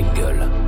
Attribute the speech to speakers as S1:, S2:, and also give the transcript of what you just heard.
S1: Engel.